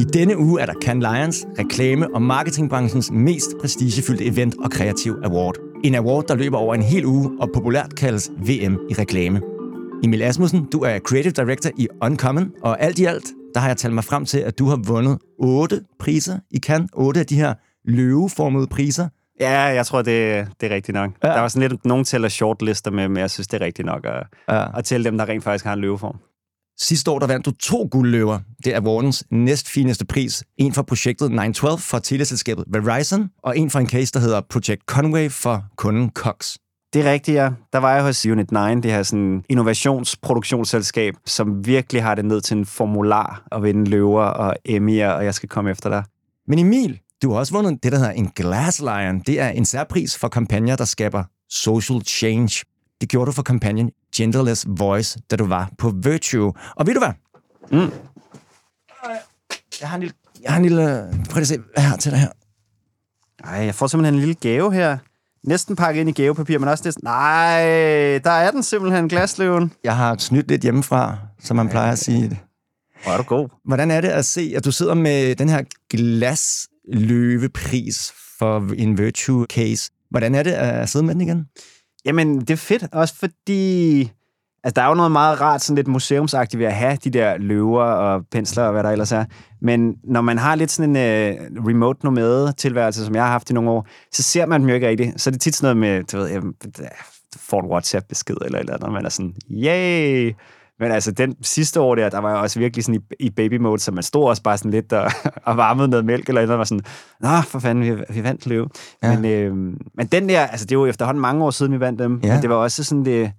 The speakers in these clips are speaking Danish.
I denne uge er der Cannes Lions, reklame- og marketingbranchens mest prestigefyldte event og kreativ award. En award, der løber over en hel uge og populært kaldes VM i reklame. Emil Asmussen, du er Creative Director i Uncommon, og alt i alt, der har jeg talt mig frem til, at du har vundet otte priser i Cannes. Otte af de her løveformede priser. Ja, jeg tror, det, det er rigtigt nok. Ja. Der var sådan lidt, nogen tæller shortlister med, men jeg synes, det er rigtigt nok at, ja. at tælle dem, der rent faktisk har en løveform. Sidste år der vandt du to guldløver. Det er Awardens næstfineste pris. En for projektet 912 for teleselskabet Verizon, og en for en case, der hedder Project Conway for kunden Cox. Det er rigtigt, ja. Der var jeg hos Unit 9, det her sådan innovationsproduktionsselskab, som virkelig har det ned til en formular at vinde løver og Emmy'er, og jeg skal komme efter dig. Men Emil, du har også vundet det, der hedder en Glass Lion. Det er en særpris for kampagner, der skaber social change. Det gjorde du for kampagnen Genderless Voice, da du var på Virtue. Og ved du hvad? Mm. Jeg har en lille... Jeg har en lille... Prøv at se her til dig her. Ej, jeg får simpelthen en lille gave her. Næsten pakket ind i gavepapir, men også næsten... Nej, der er den simpelthen, glasløven. Jeg har snydt lidt hjemmefra, som man plejer at sige det. Hvor er du god. Hvordan er det at se, at du sidder med den her glasløvepris for en Virtue case? Hvordan er det at sidde med den igen? Jamen, det er fedt, også fordi... Altså, der er jo noget meget rart, sådan lidt museumsagtigt ved at have de der løver og pensler og hvad der ellers er. Men når man har lidt sådan en uh, remote nomade tilværelse, som jeg har haft i nogle år, så ser man dem jo ikke rigtigt. Så er det tit sådan noget med, du ved, jeg får en WhatsApp-besked eller eller andet, man er sådan, yay! Men altså, den sidste år der, der var jeg også virkelig sådan i, i baby mode, så man stod også bare sådan lidt og, og varmede noget mælk eller noget, og var sådan, nå, for fanden, vi, vi vandt løve. Ja. Men, øh, men den der, altså det var jo efterhånden mange år siden, vi vandt dem, ja. men det var også sådan det,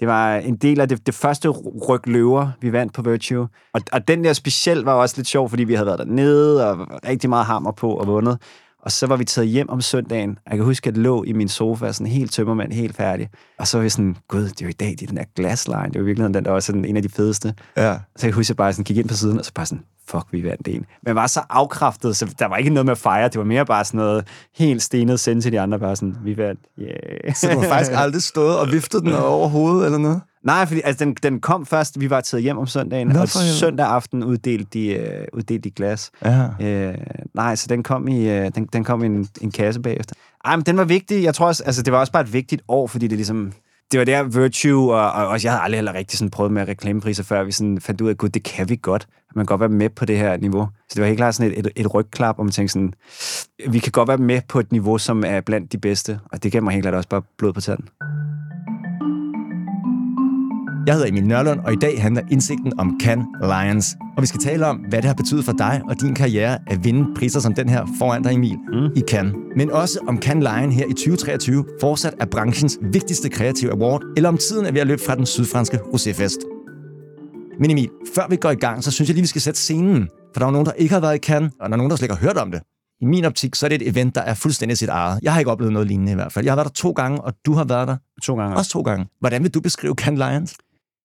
det var en del af det, det første ryg løver, vi vandt på Virtue. Og, og den der speciel var også lidt sjov, fordi vi havde været dernede, og rigtig meget hammer på og vundet. Og så var vi taget hjem om søndagen. Jeg kan huske, at jeg lå i min sofa, sådan helt tømmermand, helt færdig. Og så var vi sådan, gud, det er jo i dag, det er den der glasline. Det var virkelig den, der var sådan en af de fedeste. Ja. Så jeg kan huske, at jeg bare sådan gik ind på siden, og så bare sådan, fuck, vi vandt en. Men var så afkræftet, så der var ikke noget med at fejre. Det var mere bare sådan noget helt stenet sende til de andre, bare sådan, vi vandt, yeah. Så du har faktisk aldrig stået og viftet den over hovedet, eller noget? Nej, fordi altså, den, den kom først, vi var taget hjem om søndagen, Nå, og søndag aften uddelte de, uh, uddelte de glas. Ja. Uh, nej, så den kom i, uh, den, den kom i en, en kasse bagefter. Ej, men den var vigtig. Jeg tror også, altså, det var også bare et vigtigt år, fordi det ligesom, det var der Virtue, og, og også jeg havde aldrig heller rigtig sådan prøvet med reklamepriser, før vi sådan fandt ud af, at det kan vi godt. Man kan godt være med på det her niveau. Så det var helt klart sådan et, et, et rygklap, og man tænkte sådan, vi kan godt være med på et niveau, som er blandt de bedste, og det gav mig helt klart også bare blod på tanden. Jeg hedder Emil Nørlund, og i dag handler indsigten om Can Lions. Og vi skal tale om, hvad det har betydet for dig og din karriere at vinde priser som den her foran dig, Emil, mm. i Cannes. Men også om Can Lion her i 2023 fortsat er branchens vigtigste kreative award, eller om tiden er ved at løbe fra den sydfranske roséfest. Men Emil, før vi går i gang, så synes jeg lige, vi skal sætte scenen. For der er nogen, der ikke har været i Cannes, og der er nogen, der slet ikke har hørt om det. I min optik, så er det et event, der er fuldstændig sit eget. Jeg har ikke oplevet noget lignende i hvert fald. Jeg har været der to gange, og du har været der. To gange. Også to gange. Hvordan vil du beskrive Can Lions?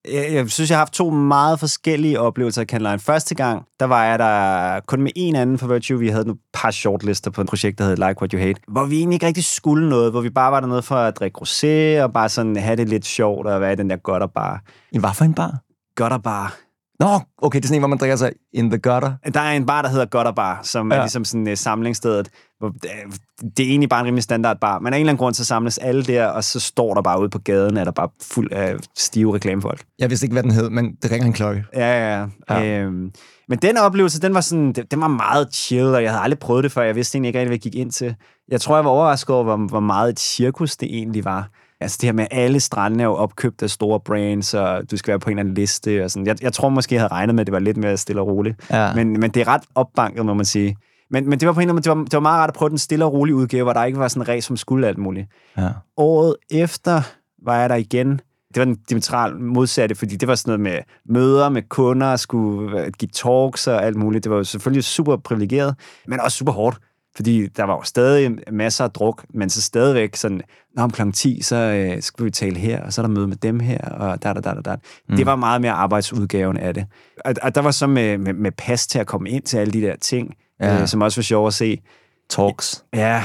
Jeg, jeg synes, jeg har haft to meget forskellige oplevelser af Canline. Første gang, der var jeg der kun med en anden for Virtue. Vi havde nogle par shortlister på et projekt, der hed Like What You Hate, hvor vi egentlig ikke rigtig skulle noget, hvor vi bare var dernede for at drikke rosé og bare sådan have det lidt sjovt og være i den der gutter bar. I hvad for en bar? Gutter bar. Nå, okay, det er sådan en, hvor man drikker sig in the gutter. Der er en bar, der hedder Gutter Bar, som ja. er ligesom sådan et uh, samlingsstedet. Hvor, uh, det er egentlig bare en rimelig standard bar. Men af en eller anden grund, så samles alle der, og så står der bare ude på gaden, er der bare fuld af stive reklamefolk. Jeg vidste ikke, hvad den hed, men det ringer en klokke. Ja, ja, ja. Øhm, men den oplevelse, den var, sådan, den var meget chill, og jeg havde aldrig prøvet det før. Jeg vidste egentlig ikke rigtig, hvad jeg gik ind til. Jeg tror, jeg var overrasket over, hvor, hvor meget et cirkus det egentlig var. Altså det her med, at alle strande er jo opkøbt af store brands, og du skal være på en eller anden liste. Og sådan. Jeg, jeg tror måske, jeg havde regnet med, at det var lidt mere stille og roligt. Ja. Men, men det er ret opbanket, må man sige. Men, men det var på en eller anden det var, det var meget rart at prøve den stille og rolige udgave, hvor der ikke var sådan en ræs, som skulle alt muligt. Ja. Året efter var jeg der igen. Det var den diametralt modsatte, fordi det var sådan noget med møder med kunder, skulle give talks og alt muligt. Det var jo selvfølgelig super privilegeret, men også super hårdt. Fordi der var jo stadig masser af druk, men så stadigvæk sådan, når om kl. 10, så øh, skal vi tale her, og så er der møde med dem her, og da, da, da, da, da. Mm. Det var meget mere arbejdsudgaven af det. Og, og der var så med, med, med pas til at komme ind til alle de der ting, ja. øh, som også var sjovt at se. Talks. Ja,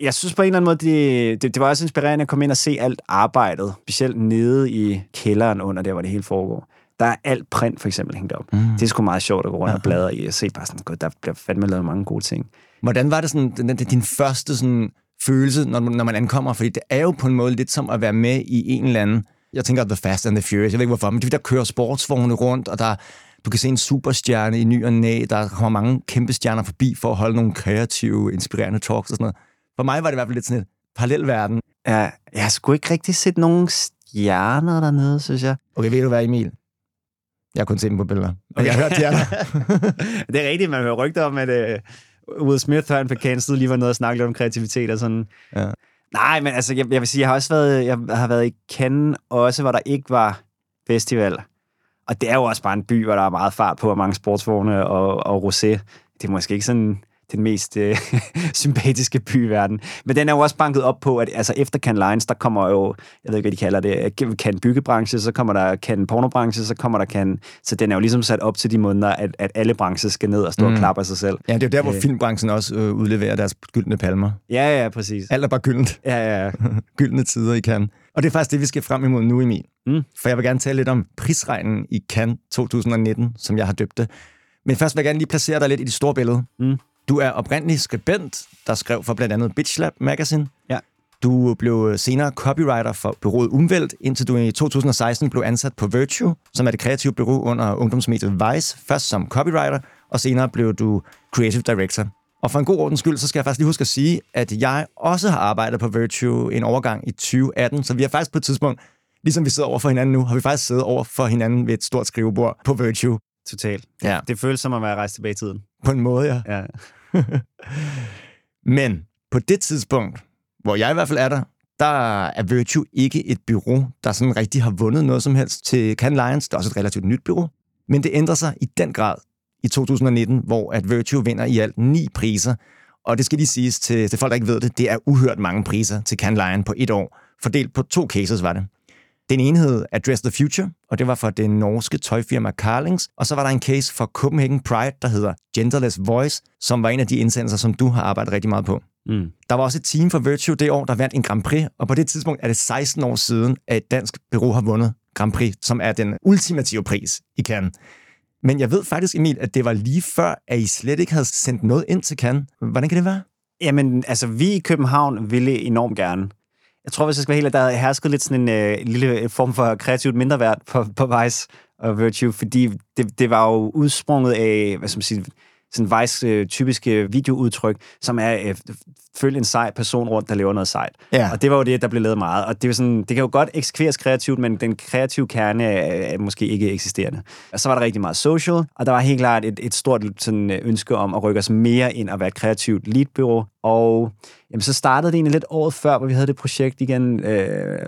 jeg synes på en eller anden måde, det, det, det var også inspirerende at komme ind og se alt arbejdet, specielt nede i kælderen under der, hvor det hele foregår. Der er alt print for eksempel hængt op. Mm. Det er sgu meget sjovt at gå rundt og bladre i og se bare sådan, godt, der bliver fandme lavet mange gode ting. Hvordan var det sådan, den, din første sådan, følelse, når, når man ankommer? Fordi det er jo på en måde lidt som at være med i en eller anden, jeg tænker The Fast and the Furious, jeg ved ikke hvorfor, men det er der kører sportsvogne rundt, og der, du kan se en superstjerne i ny og næ, der kommer mange kæmpe stjerner forbi for at holde nogle kreative, inspirerende talks og sådan noget. For mig var det i hvert fald lidt sådan et parallelverden. Ja, jeg sgu ikke rigtig set nogen stjerner dernede, synes jeg. Okay, ved du hvad, Emil? Jeg har kun set dem på billeder. Og jeg har hørt stjerner. det er rigtigt, man hører rygter om, at uh, Will Smith og en på lige var noget at snakke lidt om kreativitet og sådan. Ja. Nej, men altså, jeg, jeg vil sige, jeg har også været, jeg har været i Cannes også, hvor der ikke var festival. Og det er jo også bare en by, hvor der er meget fart på, og mange sportsvogne og, og rosé. Det er måske ikke sådan den mest øh, sympatiske by i verden. Men den er jo også banket op på, at altså, efter Can Lines, der kommer jo, jeg ved ikke, hvad de kalder det, kan byggebranche, så kommer der kan pornobranche, så kommer der kan... Så den er jo ligesom sat op til de måneder, at, at alle brancher skal ned og stå mm. og klappe sig selv. Ja, det er jo der, hvor øh. filmbranchen også øh, udleverer deres gyldne palmer. Ja, ja, præcis. Alt er bare gyldent. Ja, ja, ja. gyldne tider i Cannes. Og det er faktisk det, vi skal frem imod nu, Emil. Mm. For jeg vil gerne tale lidt om prisregnen i Cannes 2019, som jeg har døbt det. Men først vil jeg gerne lige placere dig lidt i det store billede. Mm. Du er oprindelig skribent, der skrev for blandt andet Bitch Lab Magazine. Ja. Du blev senere copywriter for bureauet Umvælt, indtil du i 2016 blev ansat på Virtue, som er det kreative bureau under ungdomsmediet Vice, først som copywriter, og senere blev du creative director. Og for en god ordens skyld, så skal jeg faktisk lige huske at sige, at jeg også har arbejdet på Virtue en overgang i 2018, så vi har faktisk på et tidspunkt, ligesom vi sidder over for hinanden nu, har vi faktisk siddet over for hinanden ved et stort skrivebord på Virtue. Totalt. Ja. Det føles som at være rejst tilbage i tiden. På en måde, ja. ja. Men på det tidspunkt, hvor jeg i hvert fald er der, der er Virtue ikke et bureau, der sådan rigtig har vundet noget som helst til Can Lions. Det er også et relativt nyt bureau. Men det ændrer sig i den grad i 2019, hvor at Virtue vinder i alt ni priser. Og det skal lige siges til, til folk, der ikke ved det, det er uhørt mange priser til Can Lion på et år. Fordelt på to cases var det. Den ene hed Address the Future, og det var for det norske tøjfirma Carlings. Og så var der en case for Copenhagen Pride, der hedder Genderless Voice, som var en af de indsendelser, som du har arbejdet rigtig meget på. Mm. Der var også et team for Virtue det år, der vandt en Grand Prix, og på det tidspunkt er det 16 år siden, at et dansk bureau har vundet Grand Prix, som er den ultimative pris i Cannes. Men jeg ved faktisk, Emil, at det var lige før, at I slet ikke havde sendt noget ind til Cannes. Hvordan kan det være? Jamen, altså, vi i København ville enormt gerne. Jeg tror, hvis jeg skal være helt der herskede hersket lidt sådan en øh, lille øh, form for kreativt mindreværd på, på Vice og Virtue, fordi det, det var jo udsprunget af, hvad skal man sige, sådan Vice øh, typiske videoudtryk, som er øh, følge en sej person rundt, der laver noget sejt. Ja. Og det var jo det, der blev lavet meget. Og det, var sådan, det kan jo godt eksekveres kreativt, men den kreative kerne er, er måske ikke eksisterende. Og så var der rigtig meget social, og der var helt klart et, et stort sådan, ønske om at rykke os mere ind og være et kreativt leadbureau. Og jamen, så startede det egentlig lidt året før, hvor vi havde det projekt igen, øh,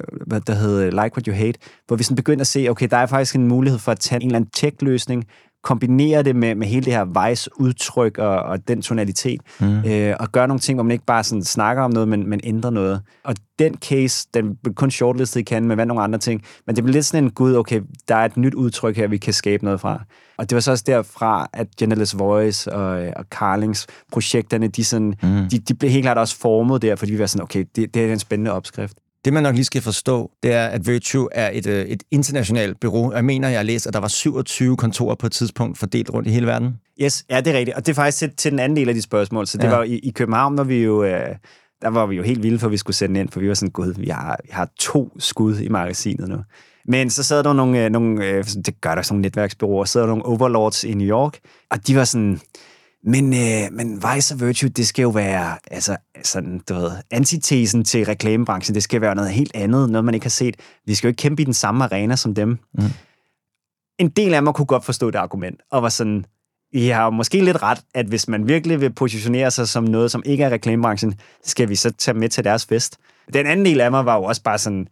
der hed Like What You Hate, hvor vi sådan begyndte at se, okay, der er faktisk en mulighed for at tage en eller anden tech-løsning, kombinere det med, med hele det her vejs-udtryk og, og den tonalitet, mm. øh, og gøre nogle ting, hvor man ikke bare sådan snakker om noget, men, men ændrer noget. Og den case, den blev kun shortlistet i kan med nogle andre ting, men det blev lidt sådan en, gud, okay, der er et nyt udtryk her, vi kan skabe noget fra. Og det var så også derfra, at Genderless Voice og, og Carlings projekterne, de, sådan, mm. de, de blev helt klart også formet der, fordi vi var sådan, okay, det, det er en spændende opskrift. Det, man nok lige skal forstå, det er, at Virtue er et, øh, et internationalt bureau. Jeg mener, jeg har læst, at der var 27 kontorer på et tidspunkt fordelt rundt i hele verden. Yes, ja, det er rigtigt. Og det er faktisk til, til den anden del af de spørgsmål. Så det ja. var i, i København, hvor vi jo... Øh, der var vi jo helt vilde for, at vi skulle sende ind, for vi var sådan, gud, vi har, vi har to skud i magasinet nu. Men så sad der nogle, øh, nogle øh, det gør der sådan nogle netværksbyråer, så sad der nogle overlords i New York, og de var sådan, men, øh, men Vice Virtue, det skal jo være altså, sådan, du ved, antitesen til reklamebranchen. Det skal være noget helt andet, noget man ikke har set. Vi skal jo ikke kæmpe i den samme arena som dem. Mm. En del af mig kunne godt forstå det argument, og var sådan, I har måske lidt ret, at hvis man virkelig vil positionere sig som noget, som ikke er reklamebranchen, skal vi så tage med til deres fest. Den anden del af mig var jo også bare sådan,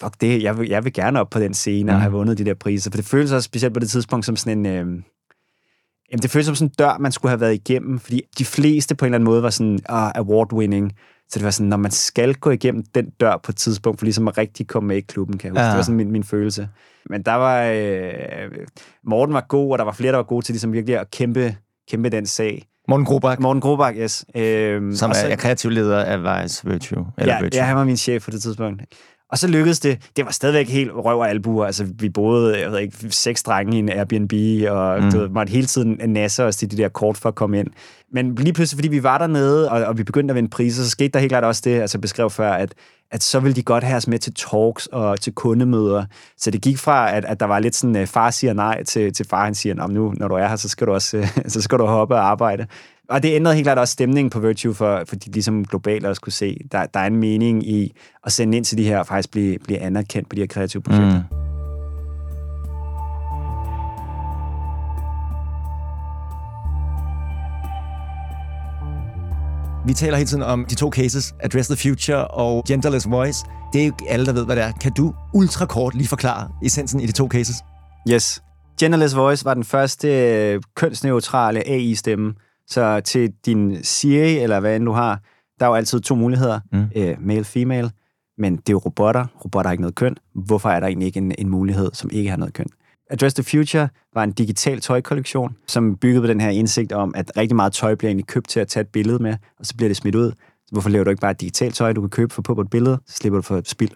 fuck det, jeg vil, jeg vil gerne op på den scene mm. og have vundet de der priser, for det føles også specielt på det tidspunkt som sådan en... Øh, Jamen, det føles som sådan en dør, man skulle have været igennem, fordi de fleste på en eller anden måde var sådan uh, award-winning. Så det var sådan, når man skal gå igennem den dør på et tidspunkt, for ligesom at rigtig komme med i klubben, kan jeg huske. Ja. Det var sådan min, min følelse. Men der var... Øh, Morten var god, og der var flere, der var gode til ligesom virkelig at kæmpe, kæmpe den sag. Morten Grobak. Morten Grobak, yes. Øhm, Som er, så, er kreativ leder af Vice Virtue. Eller ja, Virtue. ja, han var min chef på det tidspunkt. Og så lykkedes det. Det var stadigvæk helt røv og albuer. Altså, vi boede, jeg ved ikke, seks drenge i en Airbnb, og mm. du ved, måtte hele tiden nasse os til de der kort for at komme ind. Men lige pludselig, fordi vi var dernede, og, og vi begyndte at vinde priser, så skete der helt klart også det, altså jeg beskrev før, at, at så ville de godt have os med til talks og til kundemøder. Så det gik fra, at, at der var lidt sådan, uh, far siger nej, til, til far han siger, nu, når du er her, så skal du også så skal du hoppe og arbejde. Og det ændrede helt klart også stemningen på Virtue, for, for de ligesom globalt også kunne se, der, der er en mening i at sende ind til de her, og faktisk blive, blive anerkendt på de her kreative projekter. Mm. Vi taler hele tiden om de to cases, Address the Future og Genderless Voice. Det er jo ikke alle, der ved, hvad det er. Kan du ultra kort lige forklare essensen i de to cases? Yes. Genderless Voice var den første kønsneutrale AI-stemme, så til din Siri, eller hvad end du har, der er jo altid to muligheder, mm. øh, male, female, men det er jo robotter. Robotter har ikke noget køn. Hvorfor er der egentlig ikke en, en mulighed, som ikke har noget køn? Address the Future var en digital tøjkollektion, som byggede på den her indsigt om, at rigtig meget tøj bliver egentlig købt til at tage et billede med, og så bliver det smidt ud. Så hvorfor laver du ikke bare et digitalt tøj, du kan købe for på et billede, så slipper du for spild.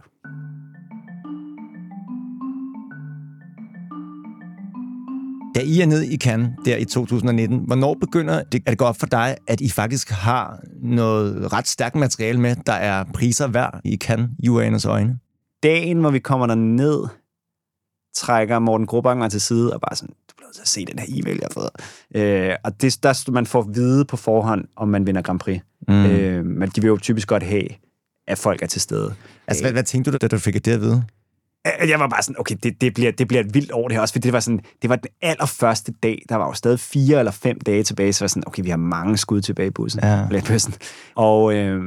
Da I er nede i Cannes der i 2019, hvornår begynder det at gå op for dig, at I faktisk har noget ret stærkt materiale med, der er priser værd i Cannes, UAN's øjne? Dagen, hvor vi kommer der ned, trækker Morten Grubang mig til side og bare sådan, du bliver nødt til at se den her e-mail, jeg har fået. Øh, og det der man får at vide på forhånd, om man vinder Grand Prix. Mm. Øh, men de vil jo typisk godt have, at folk er til stede. Altså, hvad, hvad tænkte du, da du fik det at vide? Jeg var bare sådan, okay, det, det, bliver, det bliver et vildt år det her også, fordi det var, sådan, det var den allerførste dag, der var jo stadig fire eller fem dage tilbage, så var sådan, okay, vi har mange skud tilbage i bussen. Ja. Bussen. Og øh,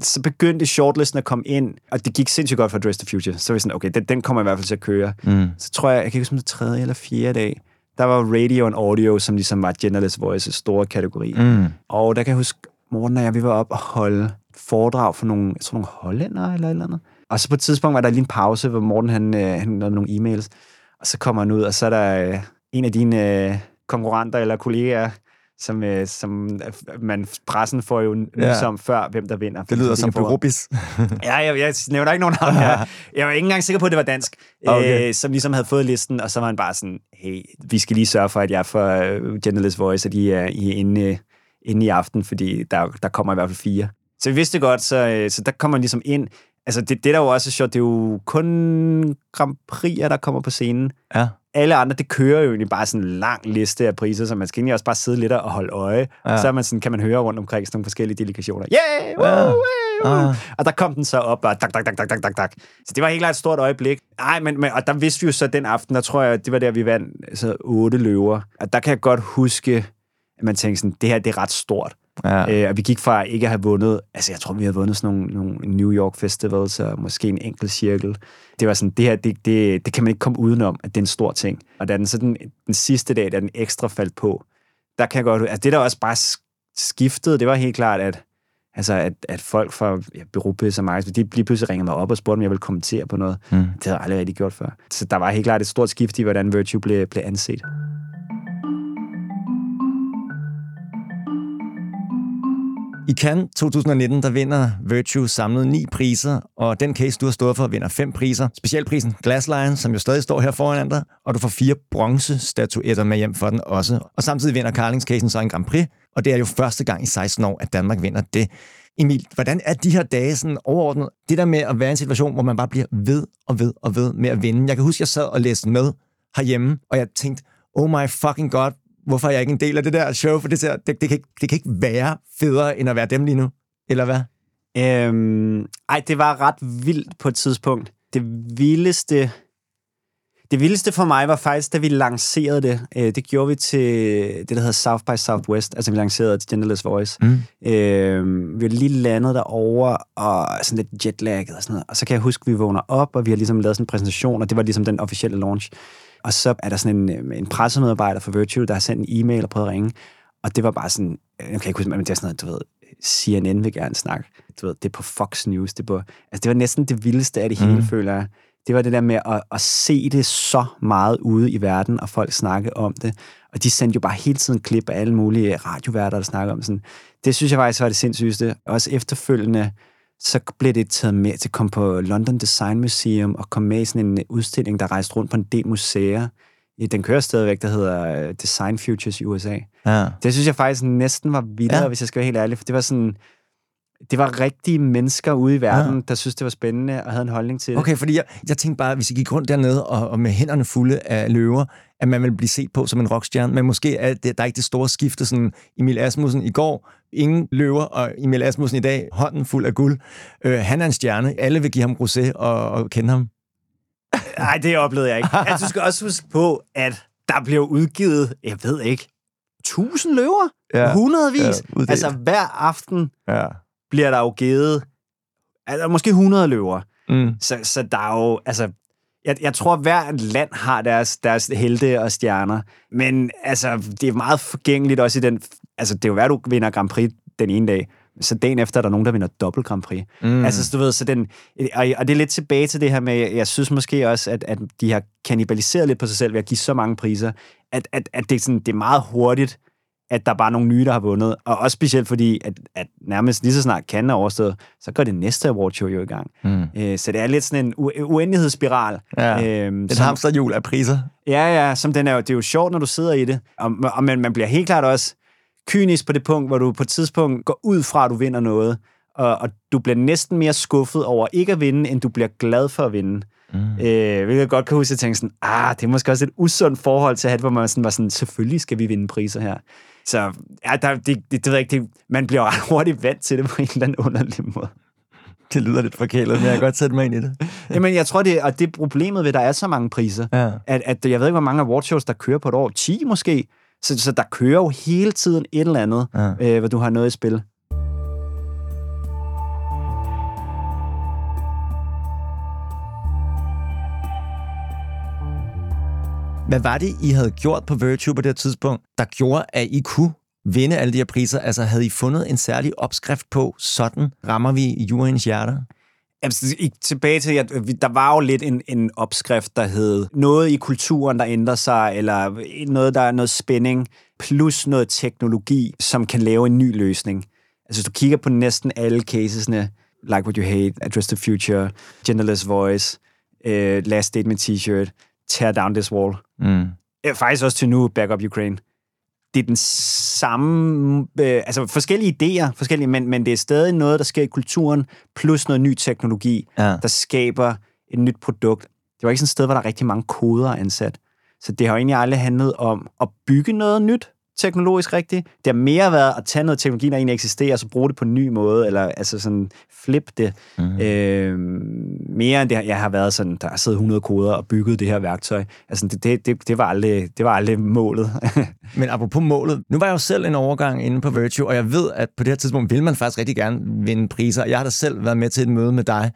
så begyndte shortlisten at komme ind, og det gik sindssygt godt for Dress the Future. Så var vi sådan, okay, den, den kommer i hvert fald til at køre. Mm. Så tror jeg, jeg kan ikke huske, det tredje eller fjerde dag, der var radio og audio, som ligesom var Genderless Voices store kategori. Mm. Og der kan jeg huske, Morten og jeg, vi var op og holde foredrag for nogle, jeg tror, nogle hollændere eller et eller andet. Og så på et tidspunkt var der lige en pause, hvor Morten han, øh, han lavede nogle e-mails, og så kommer han ud, og så er der øh, en af dine øh, konkurrenter eller kollegaer, som, øh, som man, pressen får jo ja. om før, hvem der vinder. Det lyder som Bureaubis. ja, jeg, jeg nævner ikke nogen navn. Jeg, jeg var ikke engang sikker på, at det var dansk, okay. øh, som ligesom havde fået listen, og så var han bare sådan, hey, vi skal lige sørge for, at jeg får uh, Genderless Voice, at I er, I er inde, inde i aften, fordi der, der kommer i hvert fald fire. Så vi vidste godt, så, så der kommer man ligesom ind, Altså, det, det der jo også er sjovt, det er jo kun Grand Prix'er, der kommer på scenen. Ja. Alle andre, det kører jo egentlig bare sådan en lang liste af priser, så man skal egentlig også bare sidde lidt og holde øje. Ja. Så man sådan, kan man høre rundt omkring sådan nogle forskellige delegationer. Yeah! Woo, ja. woo, woo. Og der kom den så op, og tak, tak, tak, tak, tak, tak, tak. Så det var helt klart et stort øjeblik. Nej, men, men, og der vidste vi jo så den aften, der tror jeg, det var der, vi vandt så otte løver. Og der kan jeg godt huske, at man tænkte sådan, det her, det er ret stort. Ja. Øh, og vi gik fra ikke at have vundet, altså jeg tror, vi havde vundet sådan nogle, nogle New York Festivals, og måske en enkelt cirkel. Det var sådan, det her, det, det, det kan man ikke komme udenom, at det er en stor ting. Og da den, så den, den sidste dag, da den ekstra faldt på, der kan jeg godt, altså det der også bare skiftede, det var helt klart, at Altså, at, at folk fra ja, Bureaupis og Marks, de lige pludselig ringede mig op og spurgte, om jeg ville kommentere på noget. Mm. Det havde jeg aldrig rigtig gjort før. Så der var helt klart et stort skift i, hvordan Virtue blev, blev anset. I Cannes 2019, der vinder Virtue samlet ni priser, og den case, du har stået for, vinder fem priser. Specialprisen Glass Lion, som jo stadig står her foran dig, og du får fire bronzestatuetter med hjem for den også. Og samtidig vinder Carlings-casen så en Grand Prix, og det er jo første gang i 16 år, at Danmark vinder det. Emil, hvordan er de her dage sådan overordnet? Det der med at være i en situation, hvor man bare bliver ved og ved og ved med at vinde. Jeg kan huske, jeg sad og læste med herhjemme, og jeg tænkte, oh my fucking god, hvorfor er jeg ikke en del af det der show, for det, det, det, kan, ikke, det kan ikke være federe, end at være dem lige nu, eller hvad? Øhm, ej, det var ret vildt på et tidspunkt. Det vildeste, det vildeste for mig var faktisk, da vi lancerede det. Øh, det gjorde vi til det, der hedder South by Southwest. Altså, vi lancerede til Genderless Voice. Mm. Øh, vi var lige landet derover og sådan lidt jetlagget og sådan noget. Og så kan jeg huske, at vi vågner op, og vi har ligesom lavet sådan en præsentation, og det var ligesom den officielle launch. Og så er der sådan en, øh, en pressemedarbejder for Virtue, der har sendt en e-mail og prøvet at ringe. Og det var bare sådan, jeg kan ikke huske, men det er sådan noget, du ved, CNN vil gerne snakke. Du ved, det er på Fox News. Det, er på, altså det var næsten det vildeste af det hele, mm. føler jeg. Det var det der med at, at se det så meget ude i verden, og folk snakke om det. Og de sendte jo bare hele tiden klip af alle mulige radioværter, der snakker om sådan. Det synes jeg faktisk var det sindssygeste. Også efterfølgende, så blev det taget med til at komme på London Design Museum og komme med i sådan en udstilling, der rejste rundt på en del museer. Den kører stadigvæk, der hedder øh, Design Futures i USA. Ja. Det synes jeg faktisk næsten var vildere, ja. hvis jeg skal være helt ærlig, for det var sådan, det var rigtige mennesker ude i verden, ja. der synes det var spændende og havde en holdning til det. Okay, fordi jeg, jeg tænkte bare, hvis I gik rundt dernede og, og med hænderne fulde af løver, at man ville blive set på som en rockstjerne, men måske er det, der er ikke det store skifte, sådan Emil Asmussen i går, ingen løver, og Emil Asmussen i dag, hånden fuld af guld. Øh, han er en stjerne, alle vil give ham rosé og, og kende ham. Nej, det oplevede jeg ikke. Altså, du skal også huske på, at der blev udgivet, jeg ved ikke, tusind løver? Ja. Hundredvis? Ja, altså, hver aften ja. Bliver der jo givet, altså, måske 100 løver. Mm. Så, så der er jo, altså, jeg, jeg tror, hver land har deres, deres helte og stjerner, men altså, det er meget forgængeligt også i den... Altså, det er jo værd, du vinder Grand Prix den ene dag, så dagen efter er der nogen, der vinder dobbelt Grand Prix. Mm. Altså, så du ved, så den, og, og det er lidt tilbage til det her med, jeg synes måske også, at, at de har kanibaliseret lidt på sig selv ved at give så mange priser, at, at, at det, er sådan, det er meget hurtigt, at der er bare nogle nye, der har vundet. Og også specielt fordi, at, at nærmest lige så snart kan er overstået, så går det næste awardshow jo i gang. Mm. Øh, så det er lidt sådan en u- uendelighedsspiral. Ja, øhm, et hamsterhjul af priser. Ja, ja, som den er det er jo sjovt, når du sidder i det. Og, og man, man bliver helt klart også kynisk på det punkt, hvor du på et tidspunkt går ud fra, at du vinder noget, og, og du bliver næsten mere skuffet over ikke at vinde, end du bliver glad for at vinde. Mm. Øh, hvilket jeg godt kan huske, at jeg tænkte sådan, ah, det er måske også et usundt forhold til at have, hvor man sådan var sådan, selvfølgelig skal vi vinde priser her. Så ja, der, det, det, det ved jeg ikke, det, man bliver ret hurtigt vant til det på en eller anden underlig måde. Det lyder lidt forkælet, men jeg kan godt sætte mig ind i det. Jamen, jeg tror, det, og det er problemet ved, at der er så mange priser. Ja. At, at jeg ved ikke, hvor mange awardshows, der kører på et år. 10 måske. Så, så der kører jo hele tiden et eller andet, ja. øh, hvor du har noget i spil. Hvad var det, I havde gjort på Virtue på det her tidspunkt, der gjorde, at I kunne vinde alle de her priser? Altså, havde I fundet en særlig opskrift på, sådan rammer vi juryens hjerter? Altså, tilbage til, at øh, der var jo lidt en, en opskrift, der hed noget i kulturen, der ændrer sig, eller noget, der er noget spænding, plus noget teknologi, som kan lave en ny løsning. Altså, hvis du kigger på næsten alle casesne, Like What You Hate, Address the Future, Genderless Voice, uh, Last Statement T-shirt, Tear Down This Wall. Mm. Faktisk også til nu, Back Up Ukraine. Det er den samme, øh, altså forskellige idéer, forskellige, men, men det er stadig noget, der sker i kulturen, plus noget ny teknologi, ja. der skaber et nyt produkt. Det var ikke sådan et sted, hvor der er rigtig mange koder ansat. Så det har jo egentlig aldrig handlet om at bygge noget nyt, teknologisk rigtigt. Det har mere været at tage noget teknologi, der egentlig eksisterer, og så bruge det på en ny måde, eller altså sådan flip det. Mm. Øh, mere end det, jeg har været sådan, der har siddet 100 koder og bygget det her værktøj. Altså, det, det, det, det, var, aldrig, det var aldrig målet. Men apropos målet, nu var jeg jo selv en overgang inde på Virtue, og jeg ved, at på det her tidspunkt vil man faktisk rigtig gerne vinde priser. Jeg har da selv været med til et møde med dig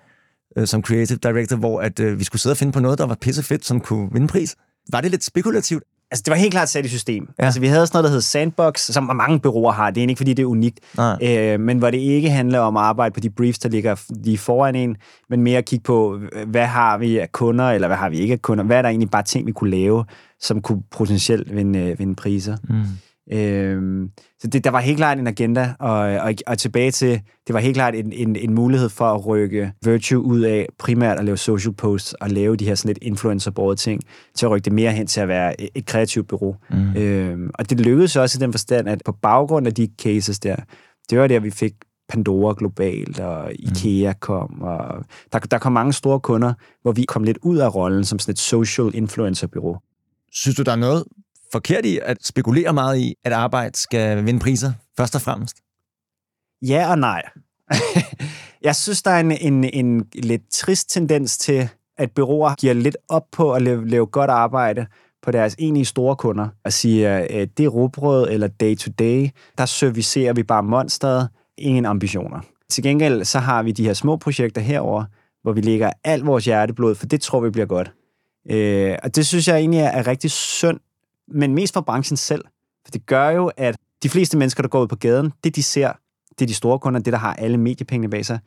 øh, som creative director, hvor at, øh, vi skulle sidde og finde på noget, der var pissefedt, som kunne vinde pris. Var det lidt spekulativt? Altså, det var helt klart sat i system. Ja. Altså, vi havde sådan noget, der hed Sandbox, som mange bureauer har. Det er ikke, fordi det er unikt. Øh, men hvor det ikke handler om at arbejde på de briefs, der ligger lige foran en, men mere at kigge på, hvad har vi af kunder, eller hvad har vi ikke af kunder? Hvad er der egentlig bare ting, vi kunne lave, som kunne potentielt vinde, vinde priser? Mm. Øhm, så det, der var helt klart en agenda, og, og, og tilbage til, det var helt klart en, en, en mulighed for at rykke Virtue ud af primært at lave social posts og lave de her sådan lidt influencer ting, til at rykke det mere hen til at være et, et kreativt bureau. Mm. Øhm, og det lykkedes også i den forstand, at på baggrund af de cases der, det var der, vi fik Pandora globalt, og IKEA kom, og der, der kom mange store kunder, hvor vi kom lidt ud af rollen som sådan et social influencer-bureau. Synes du, der er noget forkert i at spekulere meget i, at arbejde skal vinde priser, først og fremmest? Ja og nej. jeg synes, der er en, en, en lidt trist tendens til, at byråer giver lidt op på at lave, lave godt arbejde på deres egentlige store kunder og siger, at det er råbrød eller day to day, der servicerer vi bare monsteret, ingen ambitioner. Til gengæld så har vi de her små projekter herover, hvor vi lægger alt vores hjerteblod, for det tror vi bliver godt. Øh, og det synes jeg egentlig er rigtig synd men mest for branchen selv. For det gør jo, at de fleste mennesker, der går ud på gaden, det de ser, det er de store kunder, det der har alle mediepengene bag sig,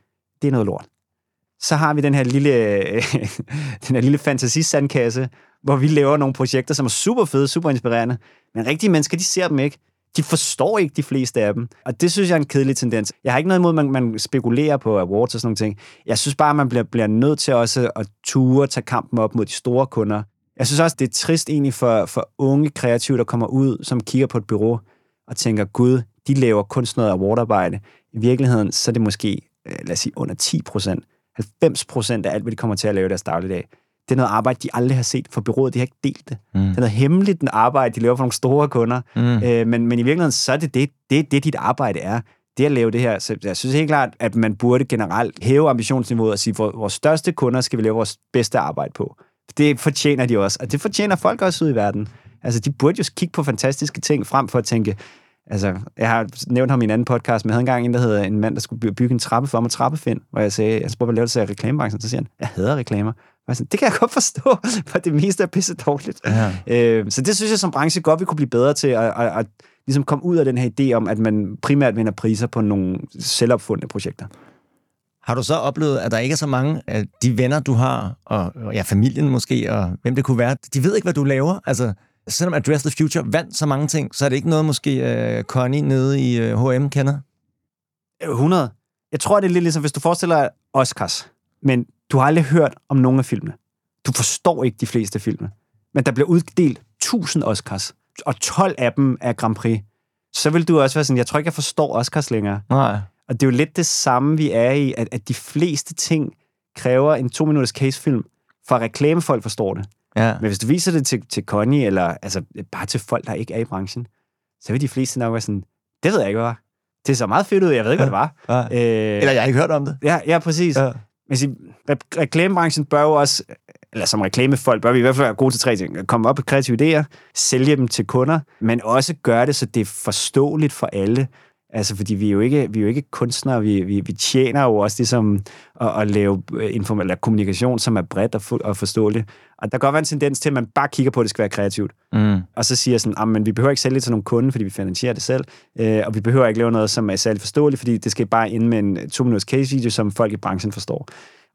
det er noget lort. Så har vi den her lille, den her lille fantasisandkasse, hvor vi laver nogle projekter, som er super fede, super inspirerende, men rigtige mennesker, de ser dem ikke. de forstår ikke de fleste af dem. Og det synes jeg er en kedelig tendens. Jeg har ikke noget imod, at man, man spekulerer på awards og sådan nogle ting. Jeg synes bare, at man bliver, bliver nødt til også at ture og tage kampen op mod de store kunder. Jeg synes også, det er trist egentlig for, for unge kreative, der kommer ud, som kigger på et bureau og tænker, gud, de laver kun sådan noget awardarbejde. I virkeligheden, så er det måske, øh, lad os sige, under 10 procent. 90 procent af alt, hvad de kommer til at lave i deres dagligdag. Det er noget arbejde, de aldrig har set, for byrådet de har ikke delt det. Mm. Det er noget hemmeligt den arbejde, de laver for nogle store kunder. Mm. Øh, men, men i virkeligheden, så er det det, det, det dit arbejde er. Det at lave det her. Så jeg synes helt klart, at man burde generelt hæve ambitionsniveauet og sige, at vores største kunder skal vi lave vores bedste arbejde på. Det fortjener de også, og det fortjener folk også ud i verden. Altså, de burde jo kigge på fantastiske ting, frem for at tænke, Altså, jeg har nævnt ham i en anden podcast, men jeg havde engang en, der hedder en mand, der skulle bygge en trappe for mig, trappefind, hvor jeg sagde, jeg spurgte, hvad laver du af reklamebranchen? Så siger han, jeg hader reklamer. Og jeg sagde, det kan jeg godt forstå, for det meste er pisse dårligt. Ja. Øh, så det synes jeg som branche godt, vi kunne blive bedre til at, at, at ligesom komme ud af den her idé om, at man primært vinder priser på nogle selvopfundne projekter. Har du så oplevet, at der ikke er så mange af de venner, du har, og, og ja, familien måske, og hvem det kunne være, de ved ikke, hvad du laver? Altså, selvom Address the Future vandt så mange ting, så er det ikke noget, måske uh, Connie nede i uh, H&M kender? 100. Jeg tror, det er lidt ligesom, hvis du forestiller dig Oscars, men du har aldrig hørt om nogen af filmene. Du forstår ikke de fleste filme. Men der bliver uddelt 1000 Oscars, og 12 af dem er Grand Prix. Så vil du også være sådan, jeg tror ikke, jeg forstår Oscars længere. Nej. Og det er jo lidt det samme, vi er i, at, at de fleste ting kræver en to-minutters casefilm, for at reklamefolk forstår det. Ja. Men hvis du viser det til, til Connie, eller altså, bare til folk, der ikke er i branchen, så vil de fleste nok være sådan, det ved jeg ikke, hvad var. Det så meget fedt ud, jeg ved ikke, ja. hvad det var. Ja. Øh, eller jeg har ikke hørt om det. Ja, ja præcis. Ja. Men sige, reklamebranchen bør jo også, eller som reklamefolk, bør vi i hvert fald være gode til tre ting. Komme op med kreative idéer, sælge dem til kunder, men også gøre det, så det er forståeligt for alle. Altså, fordi vi er jo ikke, vi er jo ikke kunstnere, vi, vi, vi tjener jo også ligesom at, at lave øh, inform- eller kommunikation, som er bredt og, fu- og forståeligt. Og der kan godt være en tendens til, at man bare kigger på, at det skal være kreativt. Mm. Og så siger sådan, at men vi behøver ikke sælge til nogle kunder, fordi vi finansierer det selv. Øh, og vi behøver ikke lave noget, som er særlig forståeligt, fordi det skal bare ind med en to-minutters case-video, som folk i branchen forstår.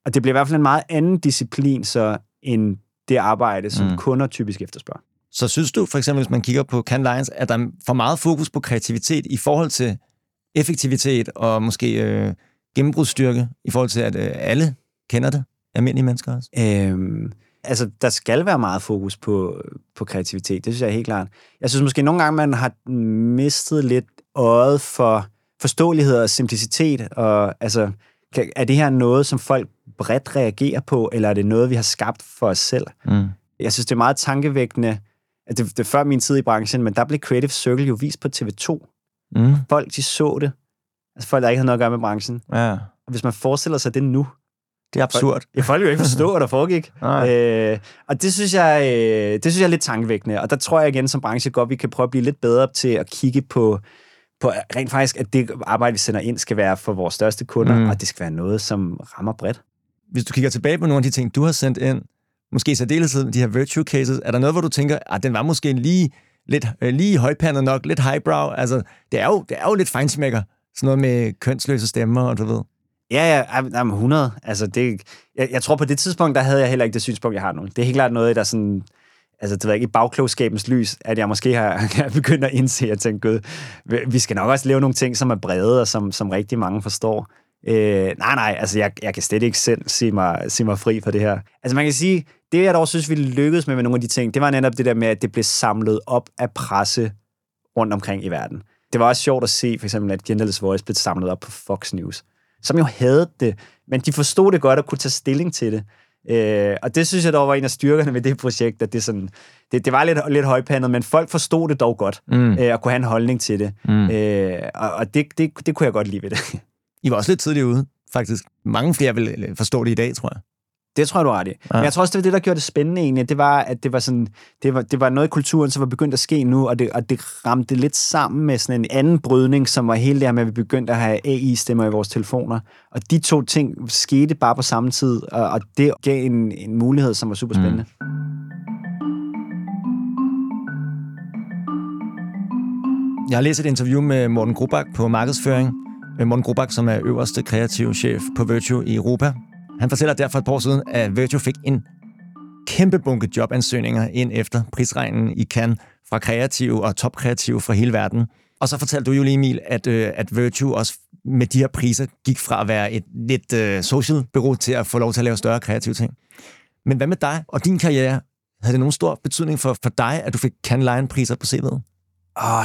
Og det bliver i hvert fald en meget anden disciplin, så end det arbejde, som mm. kunder typisk efterspørger. Så synes du, for eksempel, hvis man kigger på Can Lions, at der er for meget fokus på kreativitet i forhold til effektivitet og måske øh, gennembrudsstyrke, i forhold til, at øh, alle kender det, almindelige mennesker også? Øhm, altså, der skal være meget fokus på, på kreativitet, det synes jeg er helt klart. Jeg synes måske nogle gange, man har mistet lidt øjet for forståelighed og simplicitet, og altså, er det her noget, som folk bredt reagerer på, eller er det noget, vi har skabt for os selv? Mm. Jeg synes, det er meget tankevækkende, det, det er før min tid i branchen, men der blev Creative Circle jo vist på TV2. Mm. Folk, de så det. Altså folk, der ikke havde noget at gøre med branchen. Ja. Og hvis man forestiller sig det nu, det er absurd. Folk, jeg folk jo ikke forstå, hvad der foregik. øh, og det synes, jeg, øh, det synes jeg er lidt tankevækkende. Og der tror jeg igen som branche godt, vi kan prøve at blive lidt bedre til at kigge på, på rent faktisk, at det arbejde, vi sender ind, skal være for vores største kunder, mm. og det skal være noget, som rammer bredt. Hvis du kigger tilbage på nogle af de ting, du har sendt ind, måske i særdeleshed de her virtue cases, er der noget, hvor du tænker, at den var måske lige lidt øh, lige højpandet nok, lidt highbrow. Altså, det er jo, det er jo lidt fejnsmækker. Sådan noget med kønsløse stemmer, og du ved. Ja, ja, jamen 100. Altså, det, jeg, jeg tror på det tidspunkt, der havde jeg heller ikke det synspunkt, jeg har nu. Det er helt klart noget, der sådan... Altså, det var ikke i bagklogskabens lys, at jeg måske har, begyndt at indse, at tænke, gud, vi skal nok også lave nogle ting, som er brede, og som, som rigtig mange forstår. Øh, nej, nej, altså jeg, jeg kan slet ikke selv sige mig, sige mig fri for det her. Altså man kan sige, det jeg dog synes, vi lykkedes med med nogle af de ting, det var netop det der med, at det blev samlet op af presse rundt omkring i verden. Det var også sjovt at se, for eksempel, at Genderless Voice blev samlet op på Fox News, som jo havde det, men de forstod det godt og kunne tage stilling til det. Øh, og det synes jeg dog var en af styrkerne ved det projekt, at det, sådan, det, det var lidt, lidt højpandet, men folk forstod det dog godt, mm. øh, og kunne have en holdning til det. Mm. Øh, og og det, det, det kunne jeg godt lide ved det. I var også lidt tidligt ude, faktisk. Mange flere vil forstå det i dag, tror jeg. Det tror jeg, du har ret i. Ja. Men jeg tror også, det var det, der gjorde det spændende egentlig. Det var, at det var, sådan, det var, det var noget i kulturen, som var begyndt at ske nu, og det, og det ramte lidt sammen med sådan en anden brydning, som var hele det her med, at vi begyndte at have AI-stemmer i vores telefoner. Og de to ting skete bare på samme tid, og, og det gav en, en mulighed, som var super spændende. Mm. Jeg har læst et interview med Morten Grubak på markedsføring, Morten Grubak, som er øverste kreativ chef på Virtue i Europa. Han fortæller derfor et par år siden, at Virtue fik en kæmpe bunke jobansøgninger ind efter prisregnen i Cannes fra kreative og topkreative fra hele verden. Og så fortalte du jo lige, Emil, at, øh, at Virtue også med de her priser gik fra at være et lidt øh, social bureau til at få lov til at lave større kreative ting. Men hvad med dig og din karriere? Havde det nogen stor betydning for, for dig, at du fik Cannes Lion-priser på CV'et? Åh,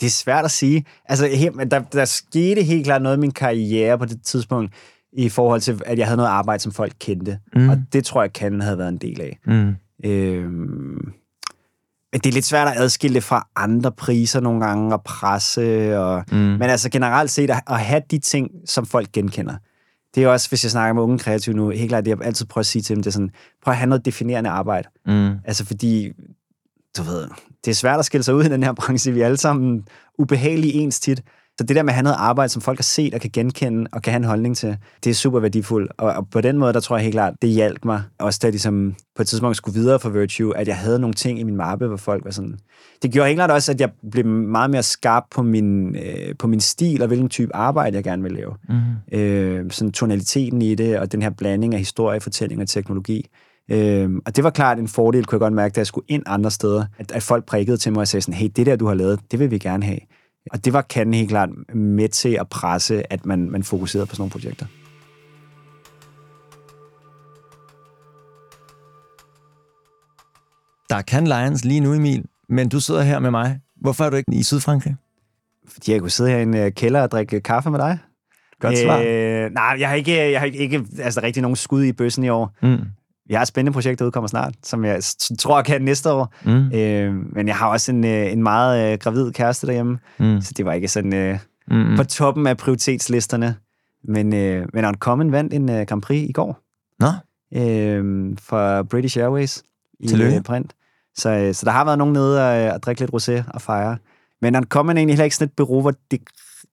det er svært at sige. Altså, der, der skete helt klart noget i min karriere på det tidspunkt, i forhold til, at jeg havde noget arbejde, som folk kendte. Mm. Og det tror jeg, kan havde været en del af. Mm. Øhm, det er lidt svært at adskille det fra andre priser nogle gange, og presse. Og, mm. Men altså generelt set, at, at have de ting, som folk genkender. Det er også, hvis jeg snakker med unge kreative nu, helt klart, det jeg altid prøver at sige til dem, det er sådan, prøv at have noget definerende arbejde. Mm. Altså fordi, du ved, det er svært at skille sig ud i den her branche. Vi er alle sammen ubehagelige ens tit. Så det der med at have noget arbejde, som folk har set og kan genkende og kan have en holdning til, det er super værdifuldt. Og, og på den måde, der tror jeg helt klart, det hjalp mig. Også da jeg ligesom på et tidspunkt skulle videre for Virtue, at jeg havde nogle ting i min mappe, hvor folk var sådan... Det gjorde helt klart også, at jeg blev meget mere skarp på min, øh, på min stil og hvilken type arbejde, jeg gerne vil lave. Mm. Øh, sådan tonaliteten i det, og den her blanding af historie, fortælling og teknologi. Øh, og det var klart en fordel, kunne jeg godt mærke, da jeg skulle ind andre steder, at, at folk prikkede til mig og sagde sådan, hey, det der, du har lavet, det vil vi gerne have. Og det var kan helt klart med til at presse, at man, man fokuserede på sådan nogle projekter. Der er Can Lions lige nu, Emil, men du sidder her med mig. Hvorfor er du ikke i Sydfrankrig? Fordi jeg kunne sidde her i en kælder og drikke kaffe med dig. Godt svar. Øh, nej, jeg har ikke, jeg har ikke altså, rigtig nogen skud i bøssen i år. Mm. Jeg har et spændende projekt, der udkommer snart, som jeg tror, jeg kan næste år. Mm. Øh, men jeg har også en, øh, en meget øh, gravid kæreste derhjemme, mm. så det var ikke sådan øh, mm. på toppen af prioritetslisterne. Men, øh, men Uncommon vandt en øh, Grand Prix i går. Nå? Øh, for British Airways i Tillykke. Øh, print. Så, øh, så der har været nogen nede og, og drikke lidt rosé og fejre. Men Uncommon er egentlig heller ikke sådan et bureau, hvor det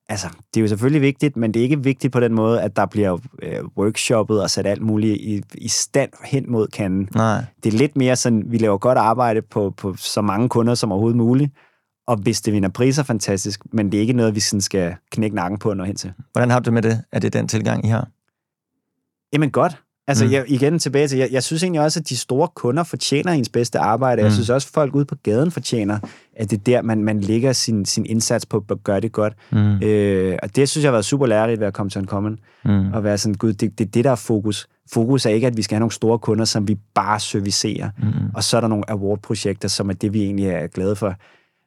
altså, det er jo selvfølgelig vigtigt, men det er ikke vigtigt på den måde, at der bliver øh, workshoppet og sat alt muligt i, i stand hen mod kanden. Nej. Det er lidt mere sådan, vi laver godt arbejde på, på så mange kunder som overhovedet muligt, og hvis det vinder priser, fantastisk, men det er ikke noget, vi sådan skal knække nakken på og nå hen til. Hvordan har du det med det? Er det den tilgang, I har? Jamen godt. Altså, mm. jeg, igen tilbage til, jeg, jeg synes egentlig også, at de store kunder fortjener ens bedste arbejde. Mm. Jeg synes også, at folk ude på gaden fortjener, at det er der, man, man lægger sin, sin indsats på at gøre det godt. Mm. Øh, og det synes jeg har været super lærerigt ved at komme til en common. Mm. Og være sådan, gud, det, det er det, der er fokus. Fokus er ikke, at vi skal have nogle store kunder, som vi bare servicerer. Mm. Og så er der nogle award-projekter, som er det, vi egentlig er glade for.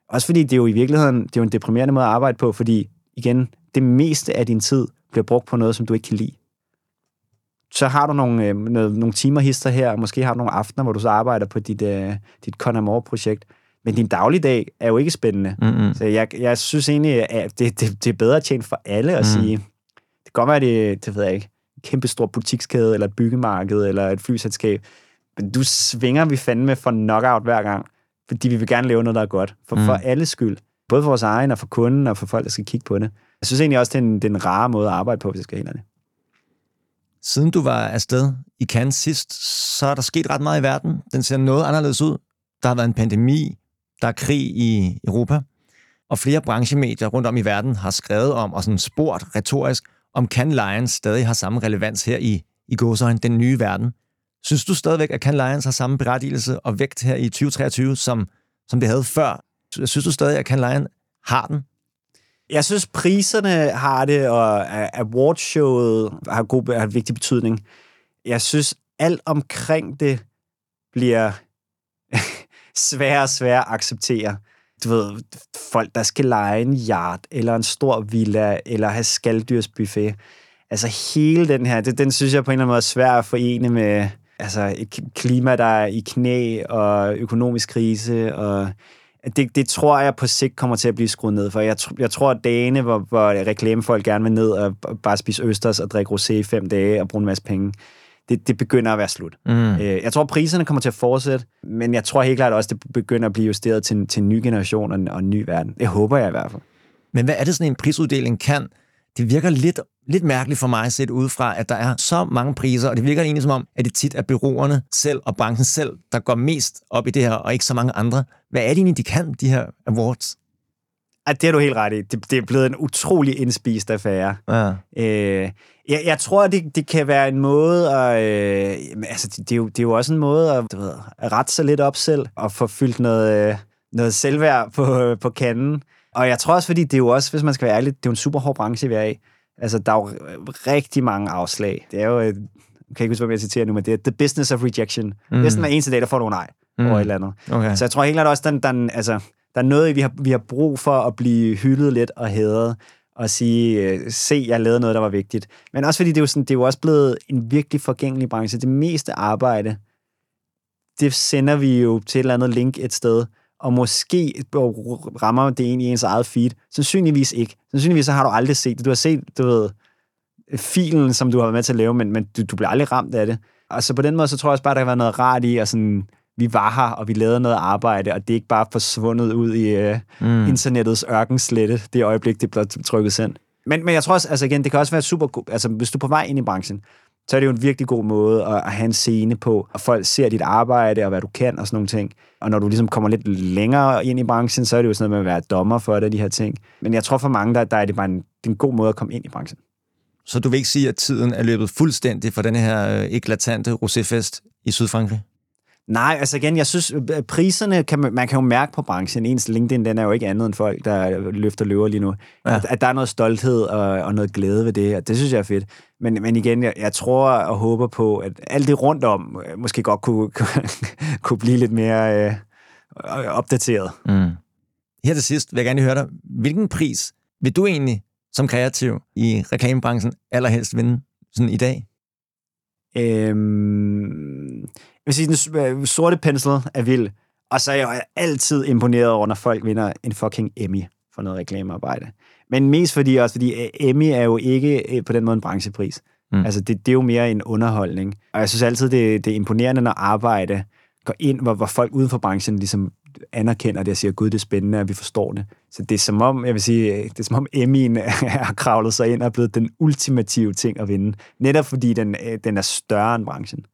Også fordi det er jo i virkeligheden det er jo en deprimerende måde at arbejde på, fordi igen, det meste af din tid bliver brugt på noget, som du ikke kan lide så har du nogle, øh, nogle, timer hister her, og måske har du nogle aftener, hvor du så arbejder på dit, øh, dit Conamore-projekt. Men din dagligdag er jo ikke spændende. Mm-hmm. Så jeg, jeg synes egentlig, at det, det, det er bedre tjent for alle at mm. sige, det kan godt være, det, det ved jeg ikke, en kæmpe stor butikskæde, eller et byggemarked, eller et flyselskab. Men du svinger vi fandme for knockout hver gang, fordi vi vil gerne lave noget, der er godt. For, mm. for alle skyld. Både for vores egen, og for kunden, og for folk, der skal kigge på det. Jeg synes egentlig også, det er en, det er en rare måde at arbejde på, hvis jeg skal helt det. Siden du var afsted i Cannes sidst, så er der sket ret meget i verden. Den ser noget anderledes ud. Der har været en pandemi, der er krig i Europa, og flere branchemedier rundt om i verden har skrevet om, og sådan spurgt retorisk, om Can Lions stadig har samme relevans her i, i gåsøjne, den nye verden. Synes du stadigvæk, at Can Lions har samme berettigelse og vægt her i 2023, som, som det havde før? Synes du stadig, at Can Lion har den? Jeg synes, priserne har det, og awardshowet har, god, har en vigtig betydning. Jeg synes, alt omkring det bliver sværere og sværere at acceptere. Du ved, folk, der skal lege en yard, eller en stor villa, eller have skalddyrsbuffet. Altså hele den her, det, den synes jeg på en eller anden måde er svær at forene med altså, et klima, der er i knæ, og økonomisk krise, og det, det tror jeg på sigt kommer til at blive skruet ned for. Jeg, jeg tror, at dagene, hvor, hvor reklamefolk gerne vil ned og bare spise østers og drikke rosé i fem dage og bruge en masse penge, det, det begynder at være slut. Mm. Øh, jeg tror, priserne kommer til at fortsætte, men jeg tror helt klart også, det begynder at blive justeret til, til en ny generation og en, og en ny verden. Det håber jeg i hvert fald. Men hvad er det sådan en prisuddeling kan? Det virker lidt lidt mærkeligt for mig set udefra, at der er så mange priser, og det virker egentlig som om, at det tit er byråerne selv og branchen selv, der går mest op i det her, og ikke så mange andre. Hvad er det egentlig, de kan, de her awards? At det er du helt ret i. Det, det er blevet en utrolig indspist affære. Ja. Øh, jeg, jeg tror, det, det kan være en måde at... Øh, altså, det, det, er jo, det er jo også en måde at, du ved, at rette sig lidt op selv, og få fyldt noget, øh, noget selvværd på, på kanden. Og jeg tror også, fordi det er jo også, hvis man skal være ærlig, det er jo en super hård branche, vi er i. Altså, der er jo rigtig mange afslag. Det er jo, jeg kan ikke huske, hvad jeg citerer nu, men det er the business of rejection. Mm. Næsten hver eneste dag, der får du nej mm. over et eller andet. Okay. Så jeg tror helt klart også, den, den, altså, der er noget, vi har, vi har brug for at blive hyldet lidt og hædret og sige, øh, se, jeg lavede noget, der var vigtigt. Men også fordi det er jo, sådan, det er jo også blevet en virkelig forgængelig branche. Det meste arbejde, det sender vi jo til et eller andet link et sted, og måske rammer det i ens eget feed. Sandsynligvis ikke. Sandsynligvis så har du aldrig set det. Du har set, du ved, filen, som du har været med til at lave, men, men du, du bliver aldrig ramt af det. Og så på den måde, så tror jeg også bare, der kan være noget rart i, at sådan, vi var her, og vi lavede noget arbejde, og det er ikke bare forsvundet ud i uh, mm. internettets ørkenslette, det øjeblik, det blev trykket sendt. Men, men jeg tror også, altså igen, det kan også være super god, altså hvis du er på vej ind i branchen, så er det jo en virkelig god måde at, at have en scene på, og folk ser dit arbejde og hvad du kan og sådan nogle ting. Og når du ligesom kommer lidt længere ind i branchen, så er det jo sådan noget med at være dommer for det, de her ting. Men jeg tror for mange, der, der er det bare en, det er en god måde at komme ind i branchen. Så du vil ikke sige, at tiden er løbet fuldstændig for den her øh, eklatante roséfest i Sydfrankrig? Nej, altså igen, jeg synes, øh, priserne, kan man, man kan jo mærke på branchen. Ens LinkedIn, den er jo ikke andet end folk, der løfter løver lige nu. Ja. At, at der er noget stolthed og, og noget glæde ved det, og det synes jeg er fedt. Men, men igen, jeg, jeg tror og håber på, at alt det rundt om øh, måske godt kunne, kunne blive lidt mere øh, opdateret. Mm. Her til sidst vil jeg gerne høre dig, hvilken pris vil du egentlig som kreativ i reklamebranchen allerhelst vinde sådan i dag? Øhm, jeg vil sige, den sorte pensel er vild. Og så er jeg altid imponeret over, når folk vinder en fucking Emmy for noget reklamearbejde. Men mest fordi også, fordi øh, Emmy er jo ikke øh, på den måde en branchepris. Mm. Altså, det, det er jo mere en underholdning. Og jeg synes altid, det, det er imponerende, når arbejde går ind, hvor, hvor folk uden for branchen ligesom anerkender det og siger, gud, det er spændende, og vi forstår det. Så det er som om, jeg vil sige, det er som om Emmy'en har kravlet sig ind og er blevet den ultimative ting at vinde. Netop fordi den, øh, den er større end branchen.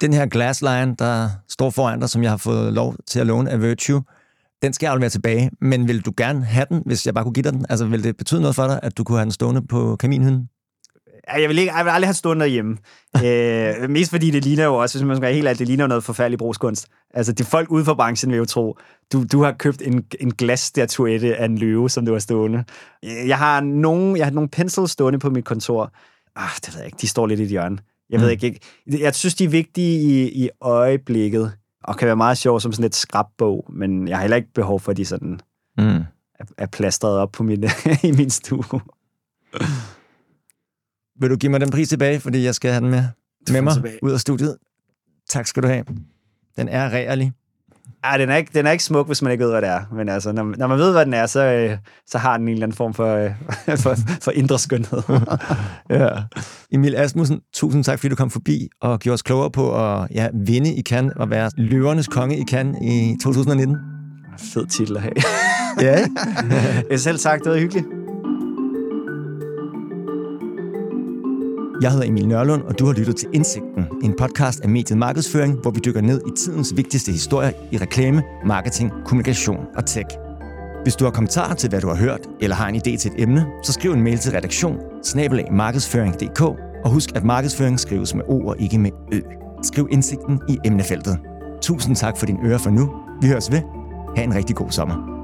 Den her glassline, der står foran dig, som jeg har fået lov til at låne af Virtue, den skal jeg være tilbage, men vil du gerne have den, hvis jeg bare kunne give dig den? Altså, vil det betyde noget for dig, at du kunne have den stående på kaminhylden? Jeg vil, ikke, jeg vil aldrig have stået derhjemme. øh, mest fordi det ligner jo også, hvis man skal være helt alt, det ligner noget forfærdeligt brugskunst. Altså, de folk ude for branchen vil jo tro, du, du har købt en, en glasstatuette af en løve, som du har stående. Jeg har nogle, jeg har nogle pensler stående på mit kontor. Ah, det ved jeg ikke, de står lidt i et hjørne. Jeg ved mm. ikke, jeg synes, de er vigtige i, i øjeblikket, og kan være meget sjov som sådan et skrabbog, men jeg har heller ikke behov for, at de sådan mm. er, er plastret op på min, i min stue. Vil du give mig den pris tilbage, fordi jeg skal have den med, med mig tilbage. ud af studiet? Tak skal du have. Den er reallig. Ja, den er, ikke, den er ikke smuk, hvis man ikke ved, hvad det er. Men altså, når, når man ved, hvad den er, så, øh, så har den en eller anden form for, øh, for, for indre skønhed. ja. Emil Asmussen, tusind tak, fordi du kom forbi og gjorde os klogere på at ja, vinde i Cannes og være løvernes konge i Cannes i 2019. Fed titel at have. ja. jeg selv sagt, det var hyggeligt. Jeg hedder Emil Nørlund, og du har lyttet til Indsigten, en podcast af mediet Markedsføring, hvor vi dykker ned i tidens vigtigste historier i reklame, marketing, kommunikation og tech. Hvis du har kommentarer til, hvad du har hørt, eller har en idé til et emne, så skriv en mail til redaktion markedsføring.dk og husk, at markedsføring skrives med O og ikke med Ø. Skriv indsigten i emnefeltet. Tusind tak for din øre for nu. Vi høres ved. Ha' en rigtig god sommer.